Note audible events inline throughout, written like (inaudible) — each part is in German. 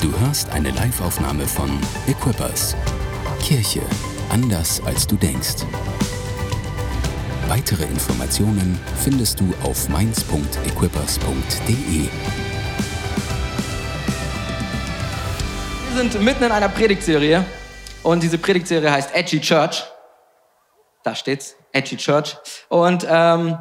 Du hörst eine Live-Aufnahme von Equippers. Kirche anders als du denkst. Weitere Informationen findest du auf mainz.equippers.de. Wir sind mitten in einer Predigtserie und diese Predigtserie heißt Edgy Church. Da steht's, Edgy Church. Und ähm,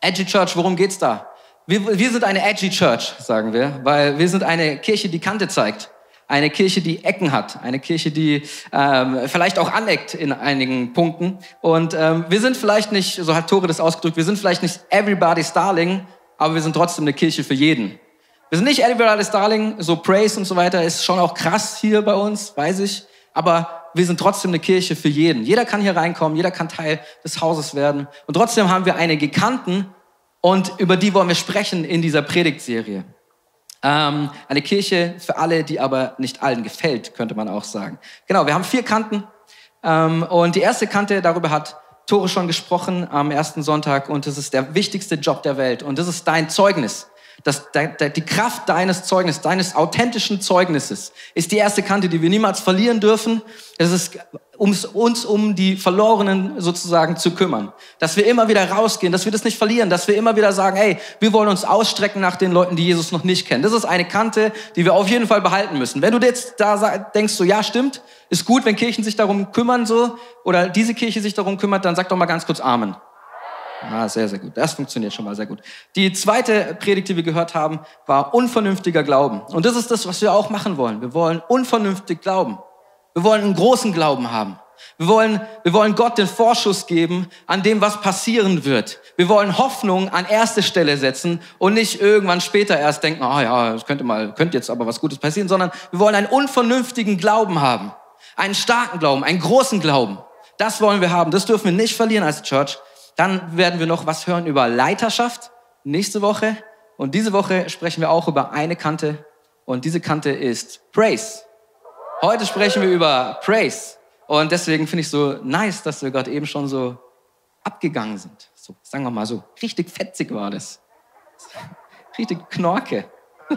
Edgy Church, worum geht's da? Wir, wir sind eine Edgy Church, sagen wir, weil wir sind eine Kirche, die Kante zeigt. Eine Kirche, die Ecken hat. Eine Kirche, die ähm, vielleicht auch aneckt in einigen Punkten. Und ähm, wir sind vielleicht nicht, so hat Tore das ausgedrückt, wir sind vielleicht nicht everybody's darling, aber wir sind trotzdem eine Kirche für jeden. Wir sind nicht everybody's darling, so Praise und so weiter ist schon auch krass hier bei uns, weiß ich. Aber wir sind trotzdem eine Kirche für jeden. Jeder kann hier reinkommen, jeder kann Teil des Hauses werden. Und trotzdem haben wir eine gekannten und über die wollen wir sprechen in dieser Predigtserie. Ähm, eine Kirche für alle, die aber nicht allen gefällt, könnte man auch sagen. Genau, wir haben vier Kanten. Ähm, und die erste Kante, darüber hat Tore schon gesprochen am ersten Sonntag. Und das ist der wichtigste Job der Welt. Und das ist dein Zeugnis. Das, die Kraft deines Zeugnisses, deines authentischen Zeugnisses ist die erste Kante, die wir niemals verlieren dürfen. Es ist um uns um die Verlorenen sozusagen zu kümmern. Dass wir immer wieder rausgehen, dass wir das nicht verlieren, dass wir immer wieder sagen, hey, wir wollen uns ausstrecken nach den Leuten, die Jesus noch nicht kennen. Das ist eine Kante, die wir auf jeden Fall behalten müssen. Wenn du jetzt da denkst, so ja, stimmt, ist gut, wenn Kirchen sich darum kümmern so oder diese Kirche sich darum kümmert, dann sag doch mal ganz kurz Amen. Ah, sehr, sehr gut. Das funktioniert schon mal sehr gut. Die zweite Predigt, die wir gehört haben, war unvernünftiger Glauben. Und das ist das, was wir auch machen wollen. Wir wollen unvernünftig glauben. Wir wollen einen großen Glauben haben. Wir wollen, wir wollen Gott den Vorschuss geben an dem, was passieren wird. Wir wollen Hoffnung an erste Stelle setzen und nicht irgendwann später erst denken, ah oh ja, es könnte mal, könnte jetzt aber was Gutes passieren, sondern wir wollen einen unvernünftigen Glauben haben. Einen starken Glauben, einen großen Glauben. Das wollen wir haben. Das dürfen wir nicht verlieren als Church. Dann werden wir noch was hören über Leiterschaft nächste Woche. Und diese Woche sprechen wir auch über eine Kante. Und diese Kante ist Praise. Heute sprechen wir über Praise. Und deswegen finde ich so nice, dass wir gerade eben schon so abgegangen sind. So, sagen wir mal so, richtig fetzig war das. Richtig Knorke. (laughs)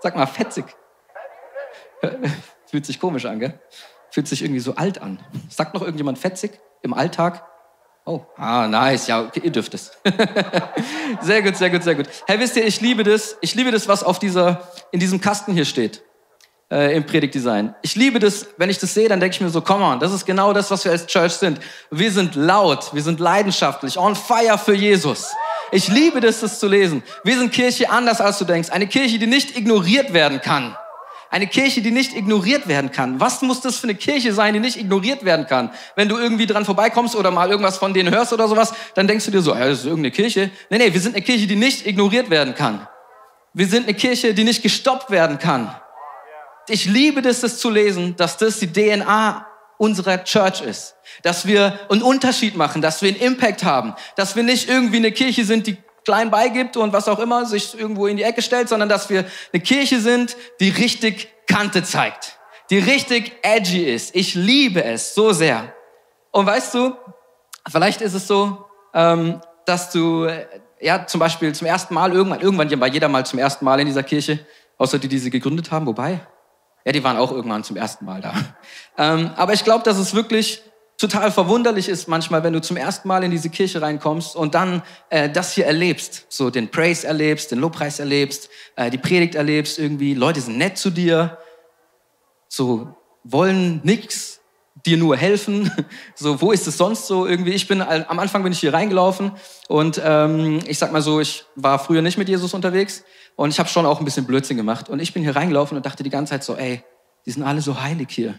Sag mal, fetzig. Fühlt sich komisch an, gell? Fühlt sich irgendwie so alt an. Sagt noch irgendjemand fetzig im Alltag? Oh, ah, nice. Ja, okay, ihr dürft es. (laughs) sehr gut, sehr gut, sehr gut. Hey, wisst ihr, ich liebe das. Ich liebe das, was auf dieser, in diesem Kasten hier steht äh, im Predigtdesign. Ich liebe das, wenn ich das sehe, dann denke ich mir so, come on, das ist genau das, was wir als Church sind. Wir sind laut, wir sind leidenschaftlich, on fire für Jesus. Ich liebe das, das zu lesen. Wir sind Kirche anders, als du denkst. Eine Kirche, die nicht ignoriert werden kann. Eine Kirche, die nicht ignoriert werden kann. Was muss das für eine Kirche sein, die nicht ignoriert werden kann? Wenn du irgendwie dran vorbeikommst oder mal irgendwas von denen hörst oder sowas, dann denkst du dir so, ja, das ist irgendeine Kirche. Nee, nee, wir sind eine Kirche, die nicht ignoriert werden kann. Wir sind eine Kirche, die nicht gestoppt werden kann ich liebe das, das zu lesen, dass das die DNA unserer Church ist. Dass wir einen Unterschied machen, dass wir einen Impact haben, dass wir nicht irgendwie eine Kirche sind, die klein beigibt und was auch immer sich irgendwo in die Ecke stellt, sondern dass wir eine Kirche sind, die richtig Kante zeigt, die richtig edgy ist. Ich liebe es so sehr. Und weißt du, vielleicht ist es so, ähm, dass du ja zum Beispiel zum ersten Mal irgendwann, irgendwann war jeder mal zum ersten Mal in dieser Kirche, außer die, die sie gegründet haben. Wobei, ja, die waren auch irgendwann zum ersten Mal da. Ähm, aber ich glaube, dass es wirklich total verwunderlich ist manchmal, wenn du zum ersten Mal in diese Kirche reinkommst und dann äh, das hier erlebst, so den Praise erlebst, den Lobpreis erlebst, äh, die Predigt erlebst, irgendwie Leute sind nett zu dir, so wollen nix, dir nur helfen. (laughs) So, wo ist es sonst so irgendwie? Ich bin am Anfang bin ich hier reingelaufen und ähm, ich sag mal so, ich war früher nicht mit Jesus unterwegs und ich habe schon auch ein bisschen Blödsinn gemacht. Und ich bin hier reingelaufen und dachte die ganze Zeit so, ey, die sind alle so heilig hier.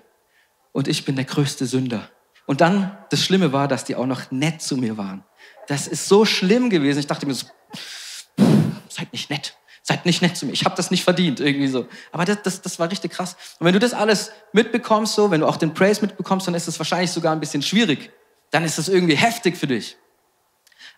Und ich bin der größte Sünder. Und dann, das Schlimme war, dass die auch noch nett zu mir waren. Das ist so schlimm gewesen. Ich dachte mir so, seid nicht nett. Seid nicht nett zu mir. Ich habe das nicht verdient, irgendwie so. Aber das, das, das war richtig krass. Und wenn du das alles mitbekommst, so, wenn du auch den Praise mitbekommst, dann ist es wahrscheinlich sogar ein bisschen schwierig. Dann ist es irgendwie heftig für dich.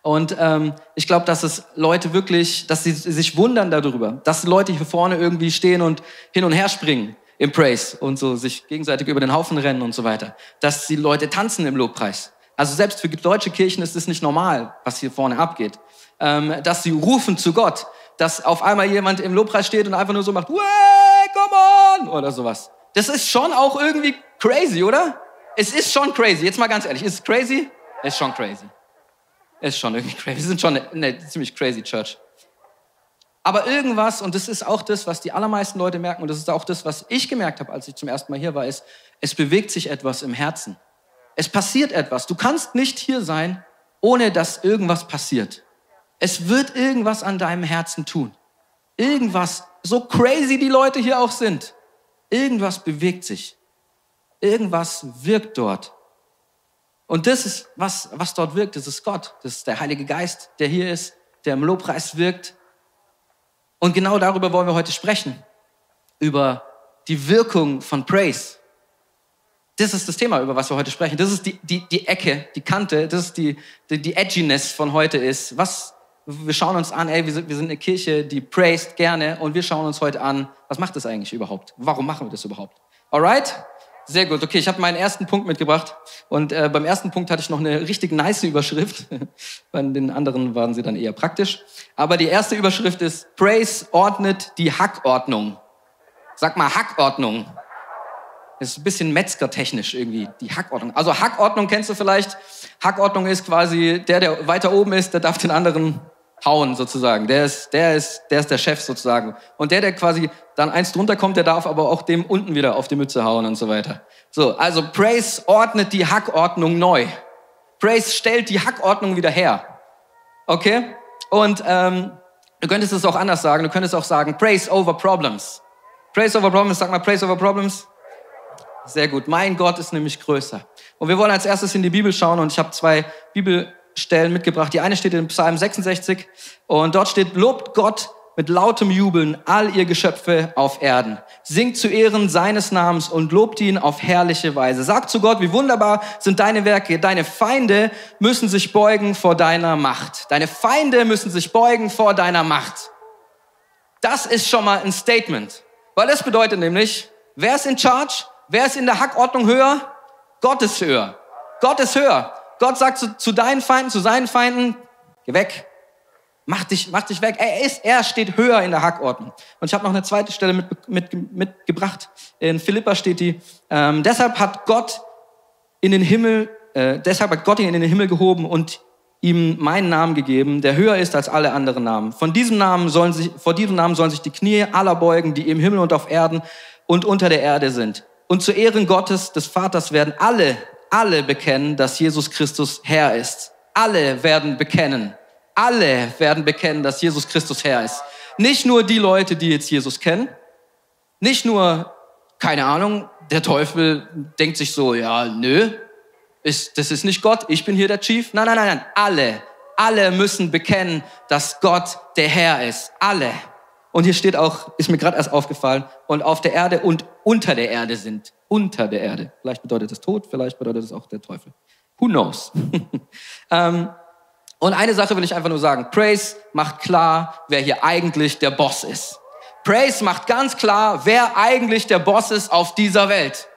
Und ähm, ich glaube, dass es Leute wirklich, dass sie sich wundern darüber, dass Leute hier vorne irgendwie stehen und hin und her springen im Praise und so sich gegenseitig über den Haufen rennen und so weiter. Dass die Leute tanzen im Lobpreis. Also selbst für deutsche Kirchen ist es nicht normal, was hier vorne abgeht. Ähm, dass sie rufen zu Gott, dass auf einmal jemand im Lobpreis steht und einfach nur so macht, Way, come on, oder sowas. Das ist schon auch irgendwie crazy, oder? Es ist schon crazy. Jetzt mal ganz ehrlich, ist es crazy? Ist schon crazy. Ist schon irgendwie crazy. Wir sind schon eine, eine ziemlich crazy Church. Aber irgendwas, und das ist auch das, was die allermeisten Leute merken, und das ist auch das, was ich gemerkt habe, als ich zum ersten Mal hier war, ist, es bewegt sich etwas im Herzen. Es passiert etwas. Du kannst nicht hier sein, ohne dass irgendwas passiert. Es wird irgendwas an deinem Herzen tun. Irgendwas, so crazy die Leute hier auch sind. Irgendwas bewegt sich. Irgendwas wirkt dort. Und das ist, was, was dort wirkt, das ist Gott. Das ist der Heilige Geist, der hier ist, der im Lobpreis wirkt, und genau darüber wollen wir heute sprechen. Über die Wirkung von Praise. Das ist das Thema, über was wir heute sprechen. Das ist die, die, die Ecke, die Kante, das ist die, die, die Edginess von heute ist. Was, wir schauen uns an, ey, wir sind, wir sind eine Kirche, die praised gerne und wir schauen uns heute an, was macht das eigentlich überhaupt? Warum machen wir das überhaupt? Alright? Sehr gut. Okay, ich habe meinen ersten Punkt mitgebracht. Und äh, beim ersten Punkt hatte ich noch eine richtig nice Überschrift. (laughs) Bei den anderen waren sie dann eher praktisch. Aber die erste Überschrift ist, Praise ordnet die Hackordnung. Sag mal Hackordnung. Das ist ein bisschen metzgertechnisch irgendwie, die Hackordnung. Also Hackordnung kennst du vielleicht. Hackordnung ist quasi, der, der weiter oben ist, der darf den anderen hauen sozusagen. Der ist, der ist, der ist der Chef sozusagen. Und der, der quasi dann eins drunter kommt, der darf aber auch dem unten wieder auf die Mütze hauen und so weiter. So, also Praise ordnet die Hackordnung neu. Praise stellt die Hackordnung wieder her. Okay? Und ähm, du könntest es auch anders sagen. Du könntest auch sagen Praise over Problems. Praise over Problems. Sag mal Praise over Problems. Sehr gut. Mein Gott ist nämlich größer. Und wir wollen als erstes in die Bibel schauen und ich habe zwei Bibel Stellen mitgebracht. Die eine steht in Psalm 66 und dort steht, lobt Gott mit lautem Jubeln all ihr Geschöpfe auf Erden. Singt zu Ehren seines Namens und lobt ihn auf herrliche Weise. Sagt zu Gott, wie wunderbar sind deine Werke. Deine Feinde müssen sich beugen vor deiner Macht. Deine Feinde müssen sich beugen vor deiner Macht. Das ist schon mal ein Statement. Weil das bedeutet nämlich, wer ist in charge? Wer ist in der Hackordnung höher? Gott ist höher. Gott ist höher. Gott sagt zu, zu deinen Feinden, zu seinen Feinden, geh weg. Mach dich, mach dich weg. Er, ist, er steht höher in der Hackordnung. Und ich habe noch eine zweite Stelle mit, mit, mitgebracht. In Philippa steht die, ähm, deshalb hat Gott in den Himmel, äh, deshalb hat Gott ihn in den Himmel gehoben und ihm meinen Namen gegeben, der höher ist als alle anderen Namen. Von diesem Namen sollen sich, vor diesem Namen sollen sich die Knie aller beugen, die im Himmel und auf Erden und unter der Erde sind. Und zu Ehren Gottes, des Vaters, werden alle alle bekennen, dass Jesus Christus Herr ist. Alle werden bekennen. Alle werden bekennen, dass Jesus Christus Herr ist. Nicht nur die Leute, die jetzt Jesus kennen. Nicht nur, keine Ahnung, der Teufel denkt sich so, ja, nö, ist, das ist nicht Gott, ich bin hier der Chief. Nein, nein, nein, nein. Alle, alle müssen bekennen, dass Gott der Herr ist. Alle. Und hier steht auch, ist mir gerade erst aufgefallen, und auf der Erde und unter der Erde sind. Unter der Erde. Vielleicht bedeutet es Tod, vielleicht bedeutet es auch der Teufel. Who knows? (laughs) ähm, und eine Sache will ich einfach nur sagen. Praise macht klar, wer hier eigentlich der Boss ist. Praise macht ganz klar, wer eigentlich der Boss ist auf dieser Welt.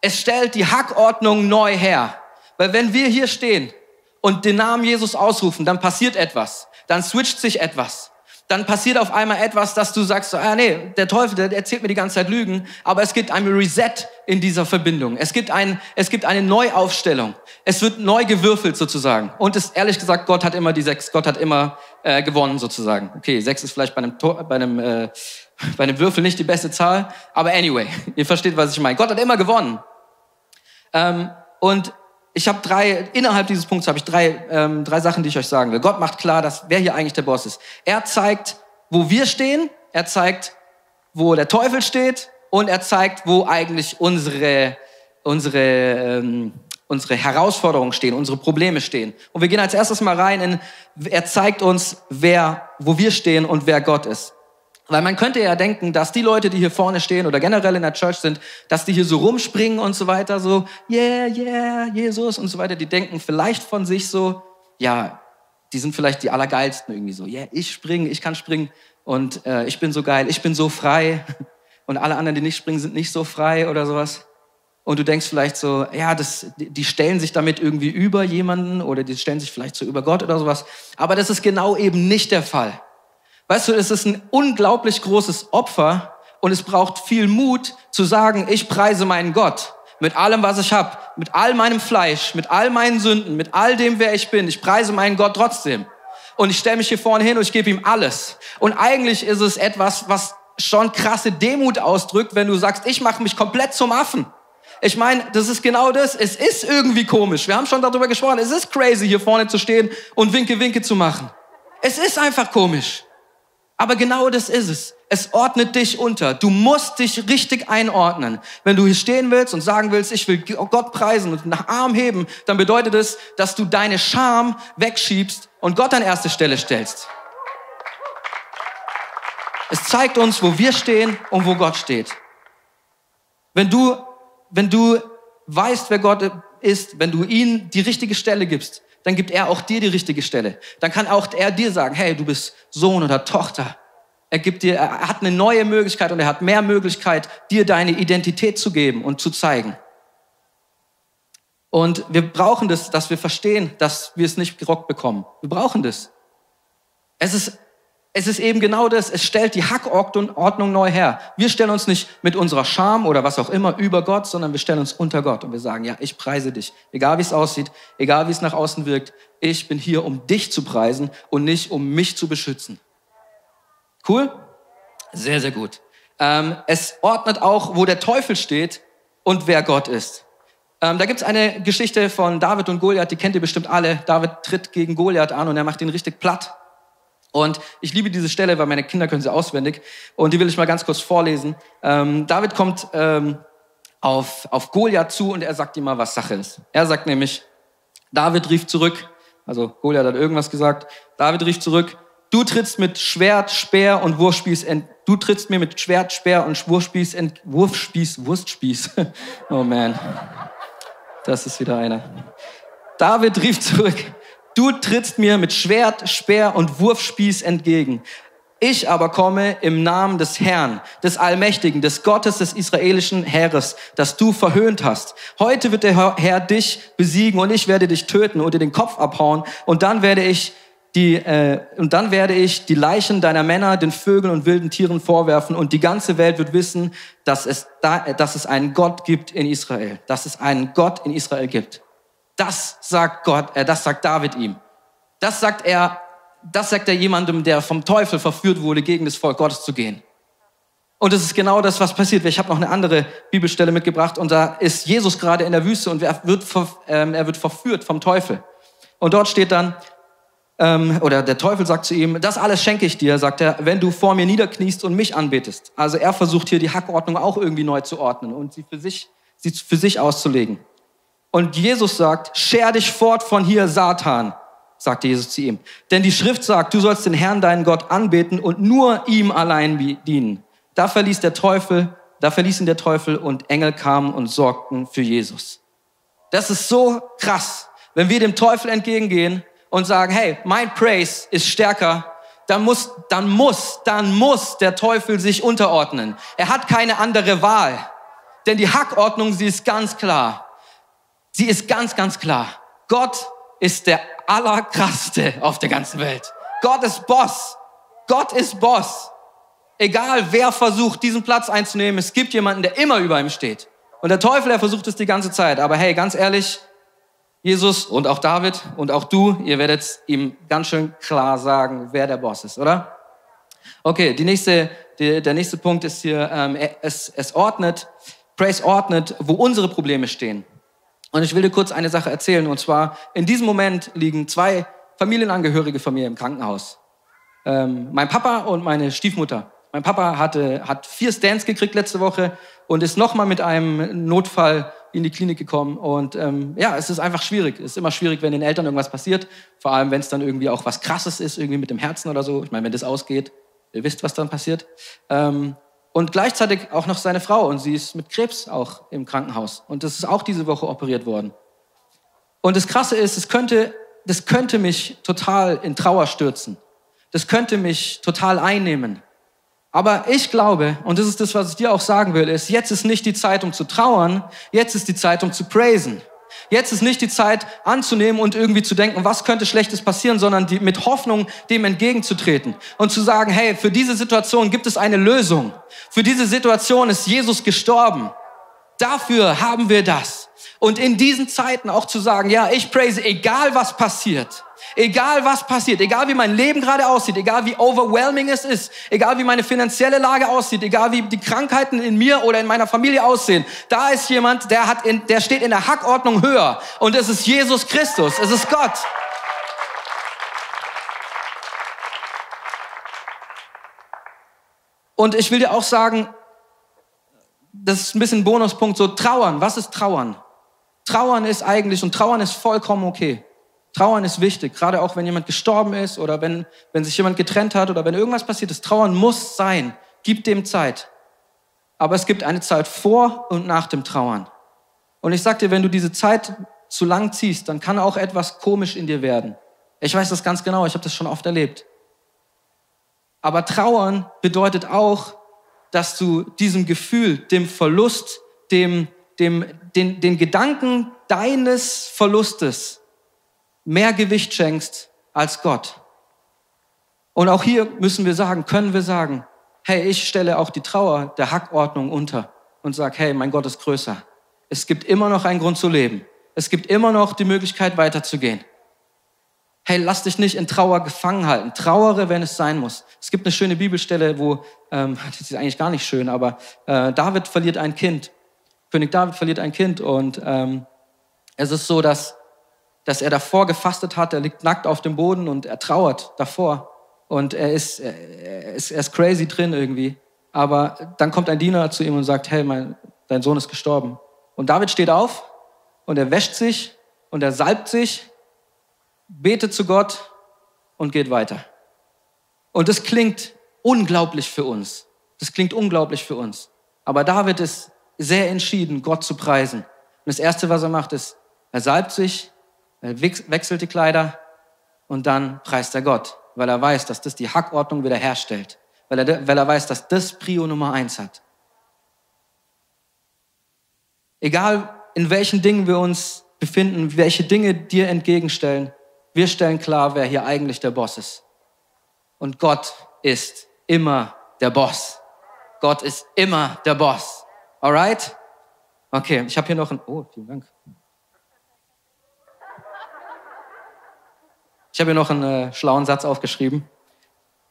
Es stellt die Hackordnung neu her. Weil wenn wir hier stehen und den Namen Jesus ausrufen, dann passiert etwas. Dann switcht sich etwas dann passiert auf einmal etwas, dass du sagst, ah nee, der Teufel, der erzählt mir die ganze Zeit Lügen, aber es gibt ein Reset in dieser Verbindung. Es gibt, ein, es gibt eine Neuaufstellung. Es wird neu gewürfelt sozusagen. Und es, ehrlich gesagt, Gott hat immer die sechs, Gott hat immer äh, gewonnen sozusagen. Okay, sechs ist vielleicht bei einem, Tor, bei, einem, äh, (laughs) bei einem Würfel nicht die beste Zahl, aber anyway, (laughs) ihr versteht, was ich meine. Gott hat immer gewonnen. Ähm, und ich habe drei, innerhalb dieses Punkts habe ich drei, ähm, drei Sachen, die ich euch sagen will. Gott macht klar, dass wer hier eigentlich der Boss ist. Er zeigt, wo wir stehen, er zeigt, wo der Teufel steht und er zeigt, wo eigentlich unsere, unsere, ähm, unsere Herausforderungen stehen, unsere Probleme stehen. Und wir gehen als erstes mal rein in, er zeigt uns, wer, wo wir stehen und wer Gott ist. Weil man könnte ja denken, dass die Leute, die hier vorne stehen oder generell in der Church sind, dass die hier so rumspringen und so weiter, so, yeah, yeah, Jesus und so weiter, die denken vielleicht von sich so, ja, die sind vielleicht die Allergeilsten irgendwie so, yeah, ich springe, ich kann springen und äh, ich bin so geil, ich bin so frei und alle anderen, die nicht springen, sind nicht so frei oder sowas. Und du denkst vielleicht so, ja, das, die stellen sich damit irgendwie über jemanden oder die stellen sich vielleicht so über Gott oder sowas. Aber das ist genau eben nicht der Fall. Weißt du, es ist ein unglaublich großes Opfer, Und es braucht viel Mut zu sagen, ich preise meinen Gott mit allem, was ich habe, mit all meinem Fleisch, mit all meinen Sünden, mit all dem, wer ich bin. Ich preise meinen Gott trotzdem. Und ich stelle mich hier vorne hin und ich gebe ihm alles. Und eigentlich ist es etwas, was schon krasse Demut ausdrückt, wenn du sagst, ich mache mich komplett zum Affen. Ich meine, das ist genau das. Es ist irgendwie komisch. Wir haben schon darüber gesprochen. Es ist crazy, hier vorne zu stehen und Winke, Winke zu machen. Es ist einfach komisch. Aber genau das ist es. Es ordnet dich unter. Du musst dich richtig einordnen. Wenn du hier stehen willst und sagen willst, ich will Gott preisen und nach Arm heben, dann bedeutet es, dass du deine Scham wegschiebst und Gott an erste Stelle stellst. Es zeigt uns, wo wir stehen und wo Gott steht. Wenn du, wenn du weißt, wer Gott ist, wenn du ihm die richtige Stelle gibst, dann gibt er auch dir die richtige Stelle. Dann kann auch er dir sagen, hey, du bist Sohn oder Tochter. Er gibt dir, er hat eine neue Möglichkeit und er hat mehr Möglichkeit, dir deine Identität zu geben und zu zeigen. Und wir brauchen das, dass wir verstehen, dass wir es nicht gerockt bekommen. Wir brauchen das. Es ist es ist eben genau das, es stellt die Hackordnung neu her. Wir stellen uns nicht mit unserer Scham oder was auch immer über Gott, sondern wir stellen uns unter Gott und wir sagen, ja, ich preise dich. Egal wie es aussieht, egal wie es nach außen wirkt, ich bin hier, um dich zu preisen und nicht um mich zu beschützen. Cool? Sehr, sehr gut. Ähm, es ordnet auch, wo der Teufel steht und wer Gott ist. Ähm, da gibt's eine Geschichte von David und Goliath, die kennt ihr bestimmt alle. David tritt gegen Goliath an und er macht ihn richtig platt. Und ich liebe diese Stelle, weil meine Kinder können sie auswendig. Und die will ich mal ganz kurz vorlesen. Ähm, David kommt ähm, auf, auf Goliath zu und er sagt ihm mal, was Sache ist. Er sagt nämlich, David rief zurück, also Goliath hat irgendwas gesagt, David rief zurück, du trittst mit Schwert, Speer und Wurfspieß, ent, du trittst mir mit Schwert, Speer und Wurfspieß, ent, Wurfspieß, Wurstspieß. (laughs) oh man, das ist wieder einer. David rief zurück, Du trittst mir mit Schwert, Speer und Wurfspieß entgegen. Ich aber komme im Namen des Herrn, des Allmächtigen, des Gottes des israelischen Heeres, das du verhöhnt hast. Heute wird der Herr dich besiegen und ich werde dich töten und dir den Kopf abhauen und dann werde ich die, äh, und dann werde ich die Leichen deiner Männer den Vögeln und wilden Tieren vorwerfen und die ganze Welt wird wissen, dass es, da, dass es einen Gott gibt in Israel, dass es einen Gott in Israel gibt. Das sagt Gott, äh, das sagt David ihm. Das sagt er, das sagt er jemandem, der vom Teufel verführt wurde, gegen das Volk Gottes zu gehen. Und es ist genau das, was passiert. Ich habe noch eine andere Bibelstelle mitgebracht und da ist Jesus gerade in der Wüste und er wird, ähm, er wird verführt vom Teufel. Und dort steht dann, ähm, oder der Teufel sagt zu ihm, das alles schenke ich dir, sagt er, wenn du vor mir niederkniest und mich anbetest. Also er versucht hier die Hackordnung auch irgendwie neu zu ordnen und sie für sich, sie für sich auszulegen. Und Jesus sagt, scher dich fort von hier, Satan, sagte Jesus zu ihm. Denn die Schrift sagt, du sollst den Herrn, deinen Gott, anbeten und nur ihm allein dienen. Da verließ der Teufel, da verließ ihn der Teufel und Engel kamen und sorgten für Jesus. Das ist so krass. Wenn wir dem Teufel entgegengehen und sagen, hey, mein Praise ist stärker, dann muss, dann muss, dann muss der Teufel sich unterordnen. Er hat keine andere Wahl. Denn die Hackordnung, sie ist ganz klar. Sie ist ganz, ganz klar. Gott ist der allerkrasseste auf der ganzen Welt. Gott ist Boss. Gott ist Boss. Egal wer versucht, diesen Platz einzunehmen, es gibt jemanden, der immer über ihm steht. Und der Teufel, er versucht es die ganze Zeit. Aber hey, ganz ehrlich, Jesus und auch David und auch du, ihr werdet ihm ganz schön klar sagen, wer der Boss ist, oder? Okay, die nächste, die, der nächste Punkt ist hier, ähm, es, es ordnet, Praise ordnet, wo unsere Probleme stehen. Und ich will dir kurz eine Sache erzählen. Und zwar, in diesem Moment liegen zwei Familienangehörige von mir im Krankenhaus. Ähm, mein Papa und meine Stiefmutter. Mein Papa hatte, hat vier Stands gekriegt letzte Woche und ist nochmal mit einem Notfall in die Klinik gekommen. Und ähm, ja, es ist einfach schwierig. Es ist immer schwierig, wenn den Eltern irgendwas passiert. Vor allem, wenn es dann irgendwie auch was Krasses ist, irgendwie mit dem Herzen oder so. Ich meine, wenn das ausgeht, ihr wisst, was dann passiert. Ähm, und gleichzeitig auch noch seine Frau und sie ist mit Krebs auch im Krankenhaus und das ist auch diese Woche operiert worden. Und das Krasse ist, es könnte, das könnte mich total in Trauer stürzen. Das könnte mich total einnehmen. Aber ich glaube, und das ist das, was ich dir auch sagen will, ist, jetzt ist nicht die Zeit, um zu trauern, jetzt ist die Zeit, um zu praisen. Jetzt ist nicht die Zeit anzunehmen und irgendwie zu denken, was könnte Schlechtes passieren, sondern die, mit Hoffnung dem entgegenzutreten und zu sagen, hey, für diese Situation gibt es eine Lösung. Für diese Situation ist Jesus gestorben. Dafür haben wir das. Und in diesen Zeiten auch zu sagen, ja, ich praise, egal was passiert. Egal was passiert, egal wie mein Leben gerade aussieht, egal wie overwhelming es ist, egal wie meine finanzielle Lage aussieht, egal wie die Krankheiten in mir oder in meiner Familie aussehen, da ist jemand, der hat in, der steht in der Hackordnung höher und es ist Jesus Christus, es ist Gott. Und ich will dir auch sagen, das ist ein bisschen ein Bonuspunkt, so trauern. Was ist trauern? Trauern ist eigentlich, und trauern ist vollkommen okay. Trauern ist wichtig, gerade auch wenn jemand gestorben ist oder wenn, wenn sich jemand getrennt hat oder wenn irgendwas passiert ist. Trauern muss sein. Gib dem Zeit. Aber es gibt eine Zeit vor und nach dem Trauern. Und ich sag dir, wenn du diese Zeit zu lang ziehst, dann kann auch etwas komisch in dir werden. Ich weiß das ganz genau, ich habe das schon oft erlebt. Aber Trauern bedeutet auch, dass du diesem Gefühl, dem Verlust, dem, dem, den, den Gedanken deines Verlustes mehr Gewicht schenkst als Gott. Und auch hier müssen wir sagen, können wir sagen, hey, ich stelle auch die Trauer der Hackordnung unter und sage, hey, mein Gott ist größer. Es gibt immer noch einen Grund zu leben. Es gibt immer noch die Möglichkeit weiterzugehen. Hey, lass dich nicht in Trauer gefangen halten. Trauere, wenn es sein muss. Es gibt eine schöne Bibelstelle, wo, ähm, (laughs) das ist eigentlich gar nicht schön, aber äh, David verliert ein Kind. König David verliert ein Kind und ähm, es ist so, dass dass er davor gefastet hat, er liegt nackt auf dem Boden und er trauert davor. Und er ist, er ist, er ist crazy drin irgendwie. Aber dann kommt ein Diener zu ihm und sagt, hey, mein, dein Sohn ist gestorben. Und David steht auf und er wäscht sich und er salbt sich, betet zu Gott und geht weiter. Und das klingt unglaublich für uns. Das klingt unglaublich für uns. Aber David ist sehr entschieden, Gott zu preisen. Und das Erste, was er macht, ist, er salbt sich, er wechselt die Kleider und dann preist er Gott, weil er weiß, dass das die Hackordnung wiederherstellt, weil er, weil er weiß, dass das Prio Nummer eins hat. Egal in welchen Dingen wir uns befinden, welche Dinge dir entgegenstellen, wir stellen klar, wer hier eigentlich der Boss ist. Und Gott ist immer der Boss. Gott ist immer der Boss. Alright? Okay, ich habe hier noch ein. Oh, vielen Dank. Ich habe hier noch einen äh, schlauen Satz aufgeschrieben.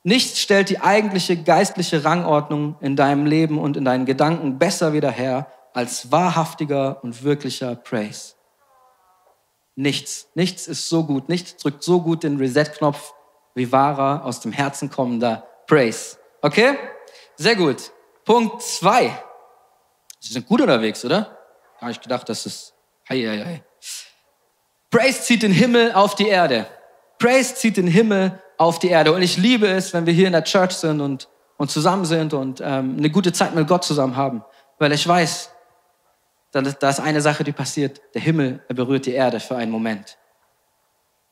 Nichts stellt die eigentliche geistliche Rangordnung in deinem Leben und in deinen Gedanken besser wieder her als wahrhaftiger und wirklicher Praise. Nichts. Nichts ist so gut. Nichts drückt so gut den Reset-Knopf wie wahrer, aus dem Herzen kommender Praise. Okay? Sehr gut. Punkt zwei. Sie sind gut unterwegs, oder? Habe ich gedacht, das ist. Hei, hei, hei. Praise zieht den Himmel auf die Erde. Praise zieht den Himmel auf die Erde. Und ich liebe es, wenn wir hier in der Church sind und, und zusammen sind und ähm, eine gute Zeit mit Gott zusammen haben. Weil ich weiß, da, ist eine Sache, die passiert. Der Himmel er berührt die Erde für einen Moment.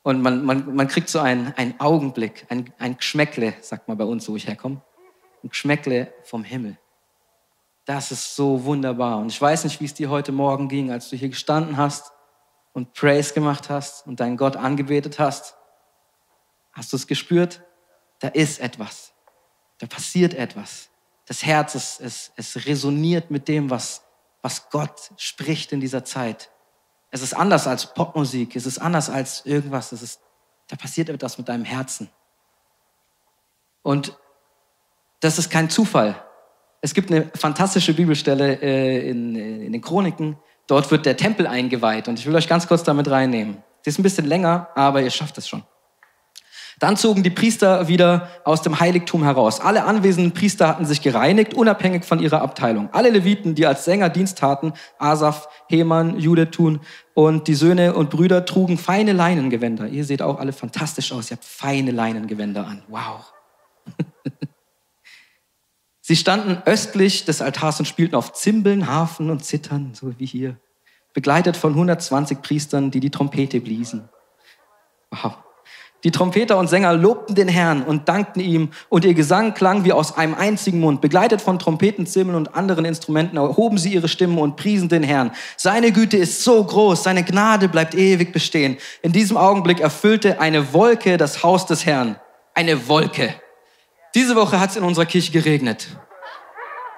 Und man, man, man kriegt so einen, einen Augenblick, ein, ein Geschmäckle, sagt man bei uns, wo ich herkomme. Ein Geschmäckle vom Himmel. Das ist so wunderbar. Und ich weiß nicht, wie es dir heute Morgen ging, als du hier gestanden hast und Praise gemacht hast und deinen Gott angebetet hast. Hast du es gespürt? Da ist etwas. Da passiert etwas. Das Herz, es, es, es resoniert mit dem, was, was Gott spricht in dieser Zeit. Es ist anders als Popmusik. Es ist anders als irgendwas. Es ist, da passiert etwas mit deinem Herzen. Und das ist kein Zufall. Es gibt eine fantastische Bibelstelle äh, in, in den Chroniken. Dort wird der Tempel eingeweiht. Und ich will euch ganz kurz damit reinnehmen. Sie ist ein bisschen länger, aber ihr schafft es schon. Dann zogen die Priester wieder aus dem Heiligtum heraus. Alle anwesenden Priester hatten sich gereinigt, unabhängig von ihrer Abteilung. Alle Leviten, die als Sänger Dienst taten, Asaf, Heman, Judetun und die Söhne und Brüder trugen feine Leinengewänder. Ihr seht auch alle fantastisch aus. Ihr habt feine Leinengewänder an. Wow. (laughs) Sie standen östlich des Altars und spielten auf Zimbeln, Harfen und Zittern, so wie hier, begleitet von 120 Priestern, die die Trompete bliesen. Wow. Die Trompeter und Sänger lobten den Herrn und dankten ihm, und ihr Gesang klang wie aus einem einzigen Mund. Begleitet von Trompeten, Zimmeln und anderen Instrumenten erhoben sie ihre Stimmen und priesen den Herrn. Seine Güte ist so groß, seine Gnade bleibt ewig bestehen. In diesem Augenblick erfüllte eine Wolke das Haus des Herrn. Eine Wolke. Diese Woche hat es in unserer Kirche geregnet.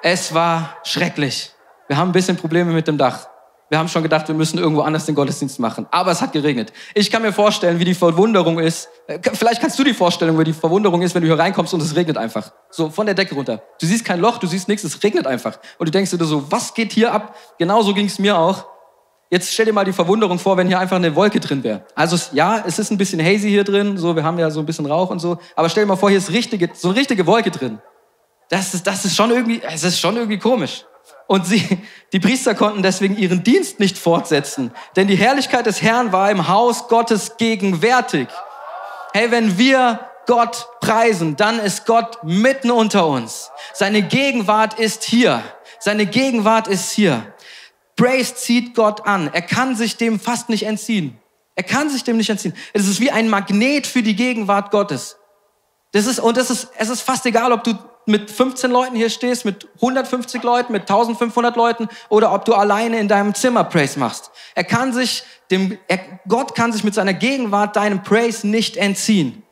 Es war schrecklich. Wir haben ein bisschen Probleme mit dem Dach. Wir haben schon gedacht, wir müssen irgendwo anders den Gottesdienst machen. Aber es hat geregnet. Ich kann mir vorstellen, wie die Verwunderung ist. Äh, vielleicht kannst du die Vorstellung, wie die Verwunderung ist, wenn du hier reinkommst und es regnet einfach. So von der Decke runter. Du siehst kein Loch, du siehst nichts, es regnet einfach. Und du denkst dir so, was geht hier ab? Genauso ging es mir auch. Jetzt stell dir mal die Verwunderung vor, wenn hier einfach eine Wolke drin wäre. Also ja, es ist ein bisschen hazy hier drin, so wir haben ja so ein bisschen Rauch und so. Aber stell dir mal vor, hier ist richtige, so eine richtige Wolke drin. Das ist, das ist schon irgendwie, es ist schon irgendwie komisch. Und sie, die Priester konnten deswegen ihren Dienst nicht fortsetzen, denn die Herrlichkeit des Herrn war im Haus Gottes gegenwärtig. Hey, wenn wir Gott preisen, dann ist Gott mitten unter uns. Seine Gegenwart ist hier. Seine Gegenwart ist hier. Praise zieht Gott an. Er kann sich dem fast nicht entziehen. Er kann sich dem nicht entziehen. Es ist wie ein Magnet für die Gegenwart Gottes. Das ist, und das ist, es ist fast egal, ob du mit 15 Leuten hier stehst, mit 150 Leuten, mit 1500 Leuten oder ob du alleine in deinem Zimmer Praise machst. Er kann sich dem, er, Gott kann sich mit seiner Gegenwart deinem Praise nicht entziehen.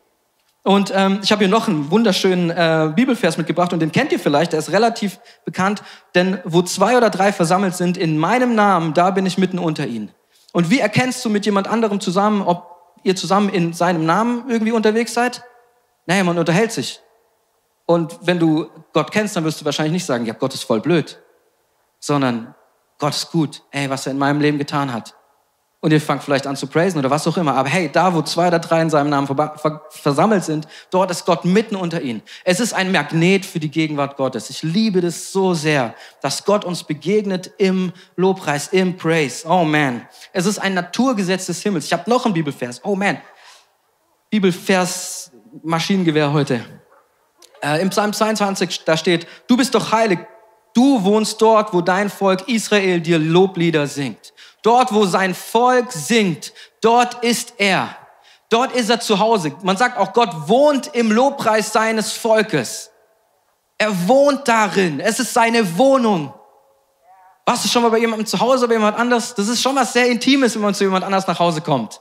Und ähm, ich habe hier noch einen wunderschönen äh, Bibelvers mitgebracht und den kennt ihr vielleicht, der ist relativ bekannt, denn wo zwei oder drei versammelt sind in meinem Namen, da bin ich mitten unter ihnen. Und wie erkennst du mit jemand anderem zusammen, ob ihr zusammen in seinem Namen irgendwie unterwegs seid? Naja, man unterhält sich. Und wenn du Gott kennst, dann wirst du wahrscheinlich nicht sagen, ja, Gott ist voll blöd, sondern Gott ist gut, ey, was er in meinem Leben getan hat. Und ihr fangt vielleicht an zu praisen oder was auch immer. Aber hey, da, wo zwei oder drei in seinem Namen versammelt sind, dort ist Gott mitten unter ihnen. Es ist ein Magnet für die Gegenwart Gottes. Ich liebe das so sehr, dass Gott uns begegnet im Lobpreis, im Praise. Oh man. Es ist ein Naturgesetz des Himmels. Ich habe noch einen Bibelvers. Oh man. Bibelvers Maschinengewehr heute. Äh, Im Psalm 22, da steht, du bist doch heilig, du wohnst dort, wo dein Volk Israel dir Loblieder singt. Dort, wo sein Volk singt, dort ist er. Dort ist er zu Hause. Man sagt auch, Gott wohnt im Lobpreis seines Volkes. Er wohnt darin. Es ist seine Wohnung. Warst du schon mal bei jemandem zu Hause, bei jemand anders? Das ist schon was sehr Intimes, wenn man zu jemand anders nach Hause kommt.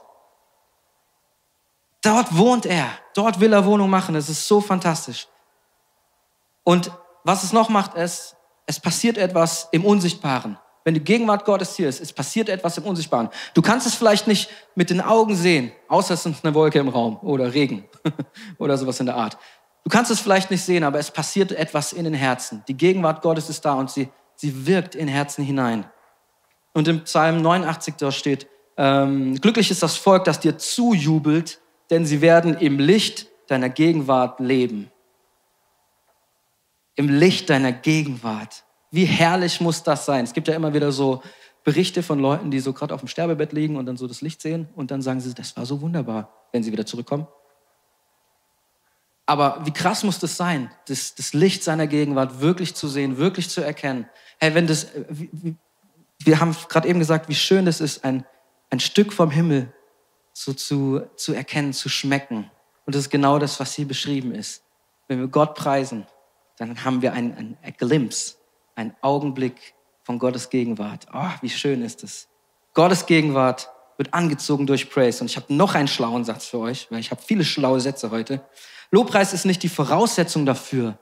Dort wohnt er. Dort will er Wohnung machen. Es ist so fantastisch. Und was es noch macht, ist, es passiert etwas im Unsichtbaren. Wenn die Gegenwart Gottes hier ist, es passiert etwas im Unsichtbaren. Du kannst es vielleicht nicht mit den Augen sehen, außer es ist eine Wolke im Raum oder Regen (laughs) oder sowas in der Art. Du kannst es vielleicht nicht sehen, aber es passiert etwas in den Herzen. Die Gegenwart Gottes ist da und sie, sie wirkt in Herzen hinein. Und im Psalm 89 da steht, ähm, glücklich ist das Volk, das dir zujubelt, denn sie werden im Licht deiner Gegenwart leben im Licht deiner Gegenwart. Wie herrlich muss das sein? Es gibt ja immer wieder so Berichte von Leuten, die so gerade auf dem Sterbebett liegen und dann so das Licht sehen und dann sagen sie, das war so wunderbar, wenn sie wieder zurückkommen. Aber wie krass muss das sein, das, das Licht seiner Gegenwart wirklich zu sehen, wirklich zu erkennen? Hey, wenn das, wir haben gerade eben gesagt, wie schön das ist, ein, ein Stück vom Himmel so zu, zu erkennen, zu schmecken. Und das ist genau das, was hier beschrieben ist. Wenn wir Gott preisen, dann haben wir einen, einen, einen Glimpse, einen Augenblick von Gottes Gegenwart. Oh, wie schön ist es. Gottes Gegenwart wird angezogen durch Praise. Und ich habe noch einen schlauen Satz für euch, weil ich habe viele schlaue Sätze heute. Lobpreis ist nicht die Voraussetzung dafür,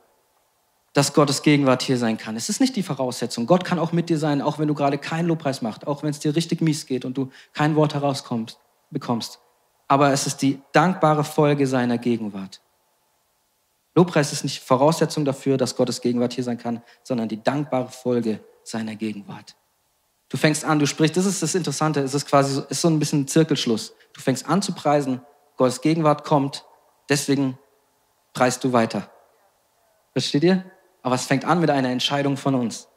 dass Gottes Gegenwart hier sein kann. Es ist nicht die Voraussetzung. Gott kann auch mit dir sein, auch wenn du gerade keinen Lobpreis machst, auch wenn es dir richtig mies geht und du kein Wort herauskommst, bekommst. Aber es ist die dankbare Folge seiner Gegenwart. Lobpreis ist nicht Voraussetzung dafür, dass Gottes Gegenwart hier sein kann, sondern die dankbare Folge seiner Gegenwart. Du fängst an, du sprichst, das ist das Interessante, es ist quasi ist so ein bisschen ein Zirkelschluss. Du fängst an zu preisen, Gottes Gegenwart kommt, deswegen preist du weiter. Versteht ihr? Aber es fängt an mit einer Entscheidung von uns.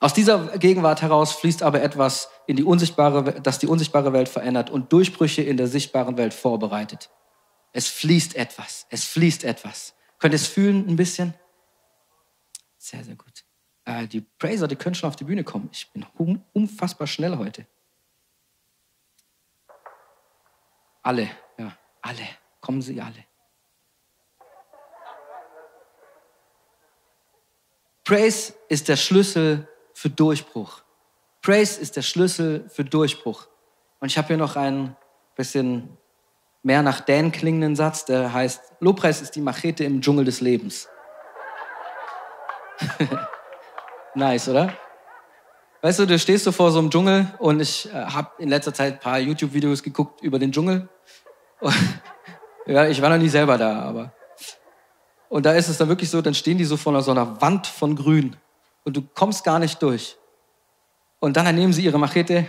Aus dieser Gegenwart heraus fließt aber etwas in die unsichtbare, das die unsichtbare Welt verändert und Durchbrüche in der sichtbaren Welt vorbereitet. Es fließt etwas. Es fließt etwas. Könnt ihr es fühlen ein bisschen? Sehr, sehr gut. Äh, die Praiser, die können schon auf die Bühne kommen. Ich bin unfassbar schnell heute. Alle, ja. alle, kommen sie alle. Praise ist der Schlüssel für Durchbruch. Praise ist der Schlüssel für Durchbruch. Und ich habe hier noch einen bisschen mehr nach Dan klingenden Satz, der heißt, Lobpreis ist die Machete im Dschungel des Lebens. (laughs) nice, oder? Weißt du, du stehst so vor so einem Dschungel und ich äh, habe in letzter Zeit ein paar YouTube-Videos geguckt über den Dschungel. (laughs) ja, ich war noch nie selber da, aber. Und da ist es dann wirklich so, dann stehen die so vor so einer Wand von Grün und du kommst gar nicht durch. Und dann nehmen sie ihre Machete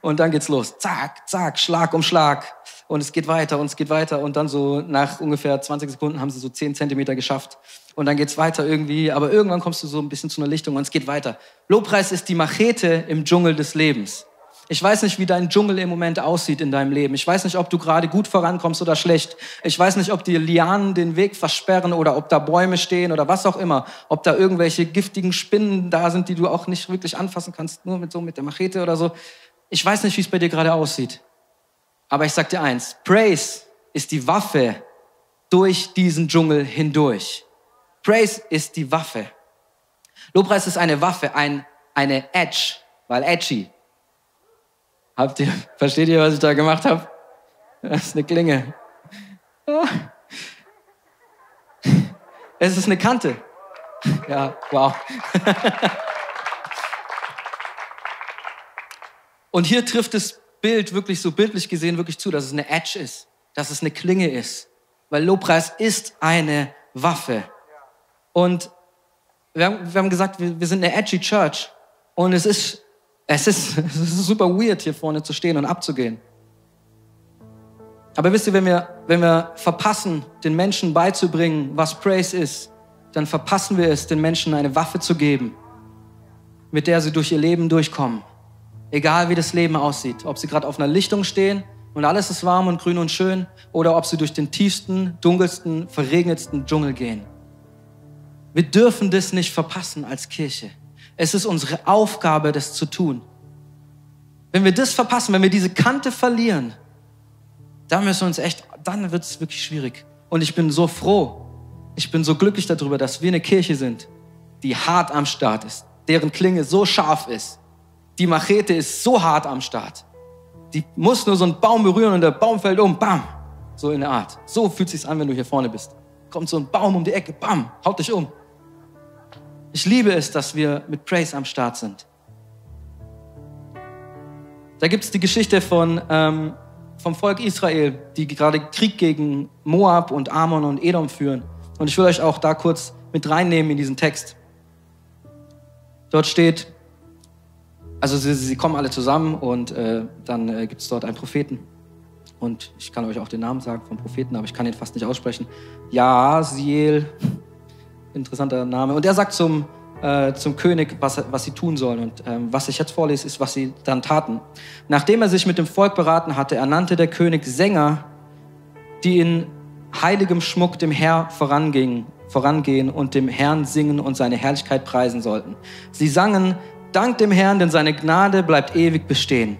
und dann geht's los. Zack, zack, Schlag um Schlag. Und es geht weiter und es geht weiter. Und dann so nach ungefähr 20 Sekunden haben sie so 10 Zentimeter geschafft. Und dann geht's weiter irgendwie. Aber irgendwann kommst du so ein bisschen zu einer Lichtung und es geht weiter. Lobpreis ist die Machete im Dschungel des Lebens. Ich weiß nicht, wie dein Dschungel im Moment aussieht in deinem Leben. Ich weiß nicht, ob du gerade gut vorankommst oder schlecht. Ich weiß nicht, ob dir Lianen den Weg versperren oder ob da Bäume stehen oder was auch immer. Ob da irgendwelche giftigen Spinnen da sind, die du auch nicht wirklich anfassen kannst, nur mit so mit der Machete oder so. Ich weiß nicht, wie es bei dir gerade aussieht. Aber ich sag dir eins. Praise ist die Waffe durch diesen Dschungel hindurch. Praise ist die Waffe. Lobpreis ist eine Waffe, ein, eine Edge, weil edgy, Habt ihr, versteht ihr, was ich da gemacht habe? Das ist eine Klinge. (laughs) Es ist eine Kante. Ja, wow. (laughs) Und hier trifft das Bild wirklich so bildlich gesehen wirklich zu, dass es eine Edge ist, dass es eine Klinge ist. Weil Lobpreis ist eine Waffe. Und wir haben, wir haben gesagt, wir, wir sind eine edgy Church. Und es ist es ist, (laughs) es ist super weird, hier vorne zu stehen und abzugehen. Aber wisst ihr, wenn wir, wenn wir verpassen, den Menschen beizubringen, was Praise ist, dann verpassen wir es, den Menschen eine Waffe zu geben, mit der sie durch ihr Leben durchkommen. Egal wie das Leben aussieht, ob sie gerade auf einer Lichtung stehen und alles ist warm und grün und schön oder ob sie durch den tiefsten, dunkelsten, verregnetsten Dschungel gehen. Wir dürfen das nicht verpassen als Kirche. Es ist unsere Aufgabe, das zu tun. Wenn wir das verpassen, wenn wir diese Kante verlieren, dann müssen wir uns echt, dann wird es wirklich schwierig. Und ich bin so froh, ich bin so glücklich darüber, dass wir eine Kirche sind, die hart am Start ist, deren Klinge so scharf ist. Die Machete ist so hart am Start. Die muss nur so einen Baum berühren und der Baum fällt um, bam. So in der Art. So fühlt es sich an, wenn du hier vorne bist. Kommt so ein Baum um die Ecke, bam, haut dich um. Ich liebe es, dass wir mit Praise am Start sind. Da gibt es die Geschichte von, ähm, vom Volk Israel, die gerade Krieg gegen Moab und Ammon und Edom führen. Und ich will euch auch da kurz mit reinnehmen in diesen Text. Dort steht, also sie, sie kommen alle zusammen und äh, dann äh, gibt es dort einen Propheten. Und ich kann euch auch den Namen sagen vom Propheten, aber ich kann ihn fast nicht aussprechen. Jaasiel, interessanter Name. Und er sagt zum, äh, zum König, was, was sie tun sollen. Und ähm, was ich jetzt vorlese, ist, was sie dann taten. Nachdem er sich mit dem Volk beraten hatte, ernannte der König Sänger, die in heiligem Schmuck dem Herr vorangingen, vorangehen und dem Herrn singen und seine Herrlichkeit preisen sollten. Sie sangen, Dank dem Herrn, denn seine Gnade bleibt ewig bestehen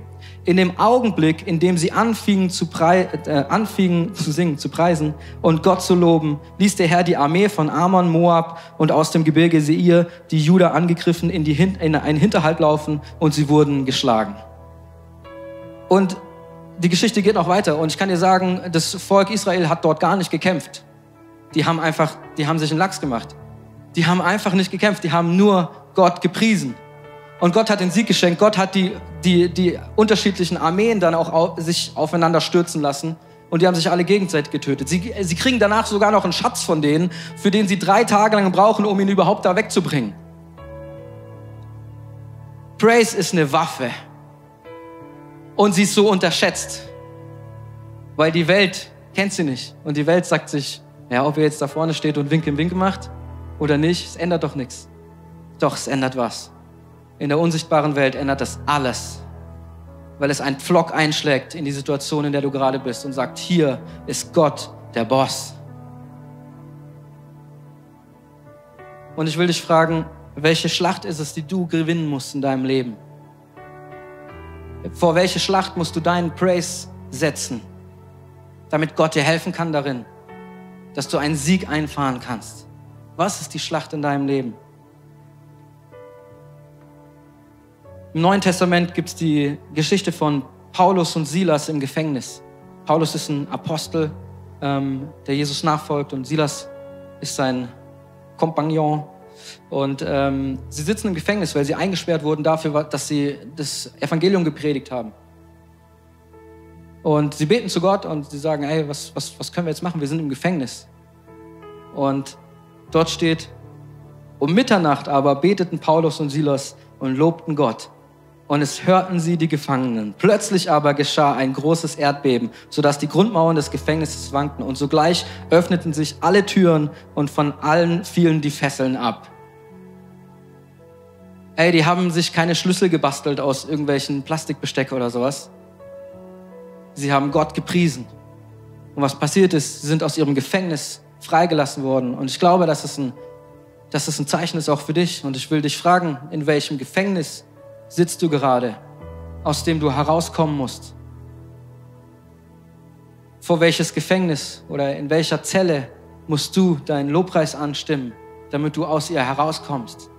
in dem Augenblick, in dem sie anfingen zu, äh, anfingen (laughs) zu singen, zu preisen und Gott zu loben, ließ der Herr die Armee von Ammon, Moab und aus dem Gebirge Seir die Juda angegriffen in, die Hin in einen Hinterhalt laufen und sie wurden geschlagen. Und die Geschichte geht noch weiter und ich kann dir sagen, das Volk Israel hat dort gar nicht gekämpft. Die haben einfach, die haben sich einen Lachs gemacht. Die haben einfach nicht gekämpft, die haben nur Gott gepriesen. Und Gott hat den Sieg geschenkt. Gott hat die, die, die unterschiedlichen Armeen dann auch auf, sich aufeinander stürzen lassen. Und die haben sich alle gegenseitig getötet. Sie, sie kriegen danach sogar noch einen Schatz von denen, für den sie drei Tage lang brauchen, um ihn überhaupt da wegzubringen. Praise ist eine Waffe. Und sie ist so unterschätzt. Weil die Welt kennt sie nicht. Und die Welt sagt sich, ja, ob er jetzt da vorne steht und Wink im Wink macht oder nicht, es ändert doch nichts. Doch, es ändert was. In der unsichtbaren Welt ändert das alles, weil es ein Pflock einschlägt in die Situation, in der du gerade bist und sagt, hier ist Gott der Boss. Und ich will dich fragen, welche Schlacht ist es, die du gewinnen musst in deinem Leben? Vor welche Schlacht musst du deinen Praise setzen? damit Gott dir helfen kann darin, dass du einen Sieg einfahren kannst. Was ist die Schlacht in deinem Leben? Im Neuen Testament gibt es die Geschichte von Paulus und Silas im Gefängnis. Paulus ist ein Apostel, ähm, der Jesus nachfolgt und Silas ist sein Kompagnon. Und ähm, sie sitzen im Gefängnis, weil sie eingesperrt wurden dafür, dass sie das Evangelium gepredigt haben. Und sie beten zu Gott und sie sagen, ey, was, was, was können wir jetzt machen? Wir sind im Gefängnis. Und dort steht, um Mitternacht aber beteten Paulus und Silas und lobten Gott und es hörten sie die Gefangenen. Plötzlich aber geschah ein großes Erdbeben, sodass die Grundmauern des Gefängnisses wankten und sogleich öffneten sich alle Türen und von allen fielen die Fesseln ab. Ey, die haben sich keine Schlüssel gebastelt aus irgendwelchen Plastikbesteck oder sowas. Sie haben Gott gepriesen. Und was passiert ist, sie sind aus ihrem Gefängnis freigelassen worden. Und ich glaube, dass es ein, dass es ein Zeichen ist auch für dich. Und ich will dich fragen, in welchem Gefängnis sitzt du gerade, aus dem du herauskommen musst? Vor welches Gefängnis oder in welcher Zelle musst du deinen Lobpreis anstimmen, damit du aus ihr herauskommst?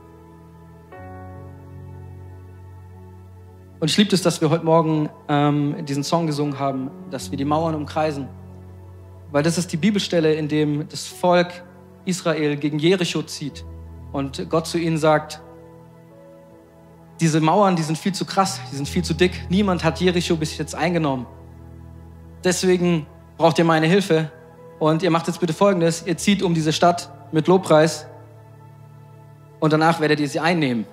Und ich liebe es, dass wir heute Morgen ähm, diesen Song gesungen haben, dass wir die Mauern umkreisen. Weil das ist die Bibelstelle, in dem das Volk Israel gegen Jericho zieht und Gott zu ihnen sagt, diese Mauern, die sind viel zu krass, die sind viel zu dick. Niemand hat Jericho bis jetzt eingenommen. Deswegen braucht ihr meine Hilfe. Und ihr macht jetzt bitte Folgendes. Ihr zieht um diese Stadt mit Lobpreis und danach werdet ihr sie einnehmen.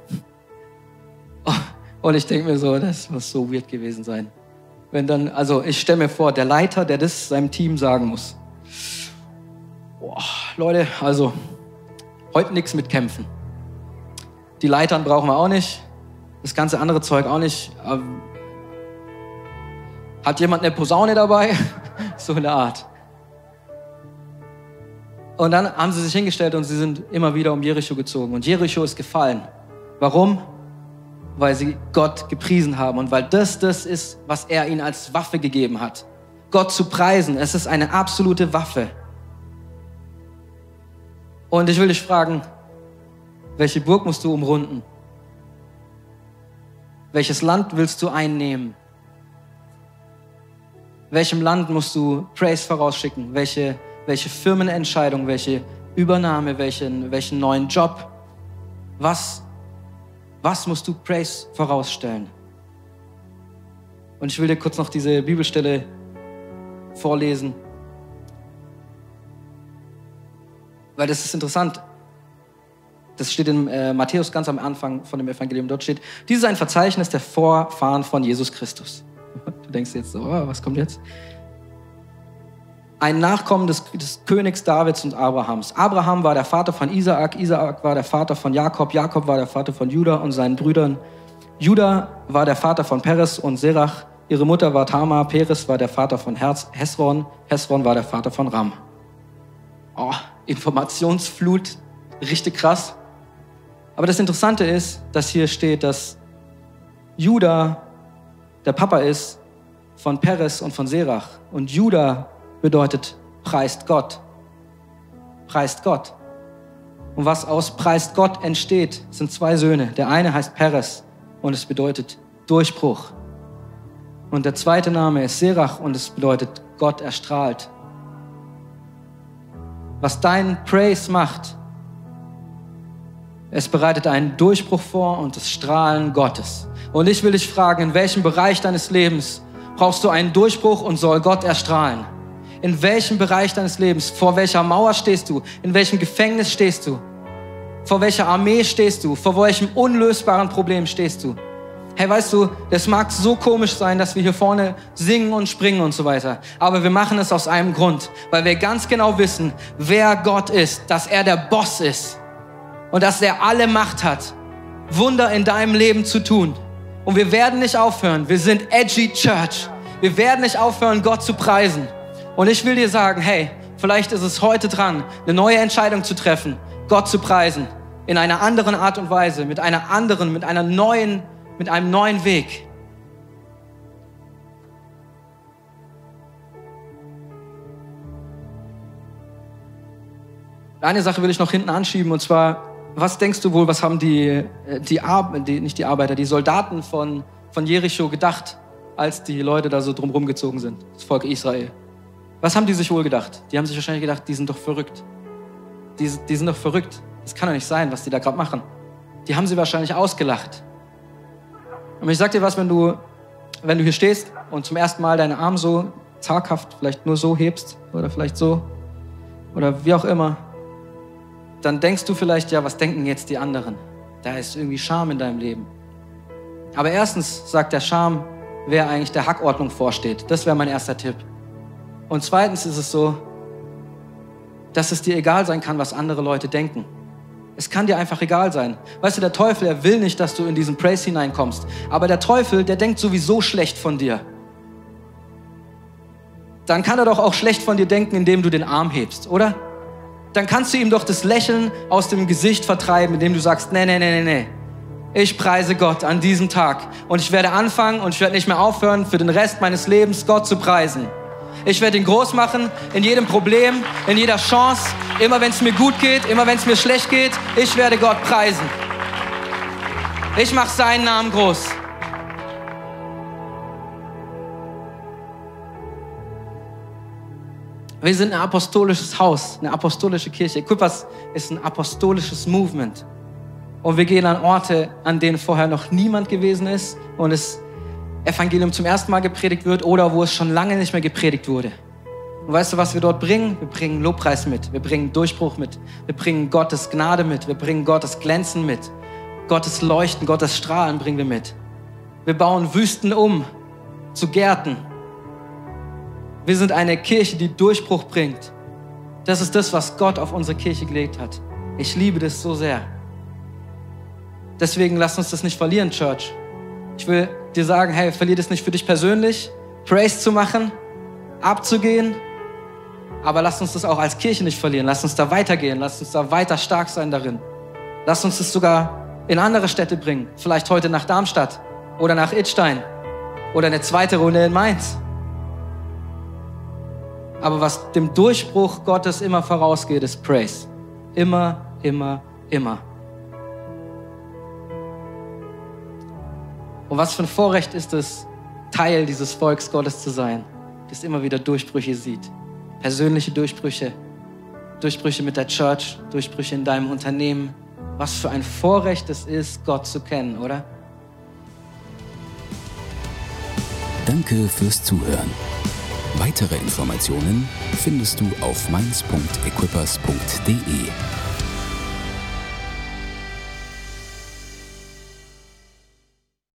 Und ich denke mir so, das muss so weird gewesen sein. Wenn dann, also ich stelle mir vor, der Leiter, der das seinem Team sagen muss. Boah, Leute, also heute nichts mit Kämpfen. Die Leitern brauchen wir auch nicht das ganze andere Zeug auch nicht. Ähm, hat jemand eine Posaune dabei? (laughs) so eine Art. Und dann haben sie sich hingestellt und sie sind immer wieder um Jericho gezogen. Und Jericho ist gefallen. Warum? Weil sie Gott gepriesen haben und weil das das ist, was er ihnen als Waffe gegeben hat. Gott zu preisen, es ist eine absolute Waffe. Und ich will dich fragen, welche Burg musst du umrunden? Welches Land willst du einnehmen? Welchem Land musst du Praise vorausschicken? Welche, welche Firmenentscheidung, welche Übernahme, welchen, welchen neuen Job? Was, was musst du Praise vorausstellen? Und ich will dir kurz noch diese Bibelstelle vorlesen. Weil das ist interessant. Das steht in äh, Matthäus ganz am Anfang von dem Evangelium. Dort steht, dies ist ein Verzeichnis der Vorfahren von Jesus Christus. (laughs) Du denkst jetzt so, oh, was kommt jetzt? Ein Nachkommen des, des Königs Davids und Abrahams. Abraham war der Vater von Isaak, Isaak war der Vater von Jakob, Jakob war der Vater von Judah und seinen Brüdern. Judah war der Vater von Peres und Serach. Ihre Mutter war Tamar, Peres war der Vater von Herz, Hesron, Hesron war der Vater von Ram. Oh, Informationsflut, richtig krass. Aber das Interessante ist, dass hier steht, dass Judah der Papa ist von Peres und von Serach. Und Judah bedeutet preist Gott. Preist Gott. Und was aus preist Gott entsteht, sind zwei Söhne. Der eine heißt Peres und es bedeutet Durchbruch. Und der zweite Name ist Serach und es bedeutet Gott erstrahlt. Was dein Praise macht, es bereitet einen Durchbruch vor und das Strahlen Gottes. Und ich will dich fragen, in welchem Bereich deines Lebens brauchst du einen Durchbruch und soll Gott erstrahlen? In welchem Bereich deines Lebens, vor welcher Mauer stehst du? In welchem Gefängnis stehst du? Vor welcher Armee stehst du? Vor welchem unlösbaren Problem stehst du? Hey, weißt du, das mag so komisch sein, dass wir hier vorne singen und springen und so weiter. Aber wir machen es aus einem Grund, weil wir ganz genau wissen, wer Gott ist, dass er der Boss ist und dass er alle Macht hat, Wunder in deinem Leben zu tun. Und wir werden nicht aufhören. Wir sind edgy Church. Wir werden nicht aufhören, Gott zu preisen. Und ich will dir sagen, hey, vielleicht ist es heute dran, eine neue Entscheidung zu treffen, Gott zu preisen. In einer anderen Art und Weise, mit einer anderen, mit einer neuen, mit einem neuen Weg. Eine Sache will ich noch hinten anschieben und zwar was denkst du wohl, was haben die, äh, die, die nicht die Arbeiter, die Soldaten von, von Jericho gedacht, als die Leute da so drumherum gezogen sind, das Volk Israel? Was haben die sich wohl gedacht? Die haben sich wahrscheinlich gedacht, die sind doch verrückt. Die, die sind doch verrückt. Das kann doch nicht sein, was die da gerade machen. Die haben sie wahrscheinlich ausgelacht. Und ich sag dir was, wenn du, wenn du hier stehst und zum ersten Mal deinen Arm so zaghaft vielleicht nur so hebst oder vielleicht so oder wie auch immer, dann denkst du vielleicht, ja, was denken jetzt die anderen? Da ist irgendwie Scham in deinem Leben. Aber erstens sagt der Scham, wer eigentlich der Hackordnung vorsteht. Das wäre mein erster Tipp. Und zweitens ist es so, dass es dir egal sein kann, was andere Leute denken. Es kann dir einfach egal sein. Weißt du, der Teufel, er will nicht, dass du in diesen Praise hineinkommst. Aber der Teufel, der denkt sowieso schlecht von dir. Dann kann er doch auch schlecht von dir denken, indem du den Arm hebst, oder? Dann kannst du ihm doch das Lächeln aus dem Gesicht vertreiben, indem du sagst, nee, nee, nee, nee, nee. Ich preise Gott an diesem Tag. Und ich werde anfangen und ich werde nicht mehr aufhören, für den Rest meines Lebens Gott zu preisen. Ich werde ihn groß machen in jedem Problem, in jeder Chance, immer wenn es mir gut geht, immer wenn es mir schlecht geht. Ich werde Gott preisen. Ich mache seinen Namen groß. Wir sind ein apostolisches Haus, eine apostolische Kirche. Equippers ist ein apostolisches Movement. Und wir gehen an Orte, an denen vorher noch niemand gewesen ist und es Evangelium zum ersten Mal gepredigt wird oder wo es schon lange nicht mehr gepredigt wurde. Und weißt du, was wir dort bringen? Wir bringen Lobpreis mit, wir bringen Durchbruch mit, wir bringen Gottes Gnade mit, wir bringen Gottes Glänzen mit, Gottes Leuchten, Gottes Strahlen bringen wir mit. Wir bauen Wüsten um zu Gärten. Wir sind eine Kirche, die Durchbruch bringt. Das ist das, was Gott auf unsere Kirche gelegt hat. Ich liebe das so sehr. Deswegen lasst uns das nicht verlieren, Church. Ich will dir sagen, hey, verlier das nicht für dich persönlich, Praise zu machen, abzugehen, aber lass uns das auch als Kirche nicht verlieren. Lass uns da weitergehen, lass uns da weiter stark sein darin. Lass uns das sogar in andere Städte bringen, vielleicht heute nach Darmstadt oder nach Idstein oder eine zweite Runde in Mainz. Aber was dem Durchbruch Gottes immer vorausgeht, ist Praise. Immer, immer, immer. Und was für ein Vorrecht ist es, Teil dieses Volks Gottes zu sein, das immer wieder Durchbrüche sieht. Persönliche Durchbrüche, Durchbrüche mit der Church, Durchbrüche in deinem Unternehmen. Was für ein Vorrecht es ist, Gott zu kennen, oder? Danke fürs Zuhören. Weitere Informationen findest du auf mainz.equippers.de.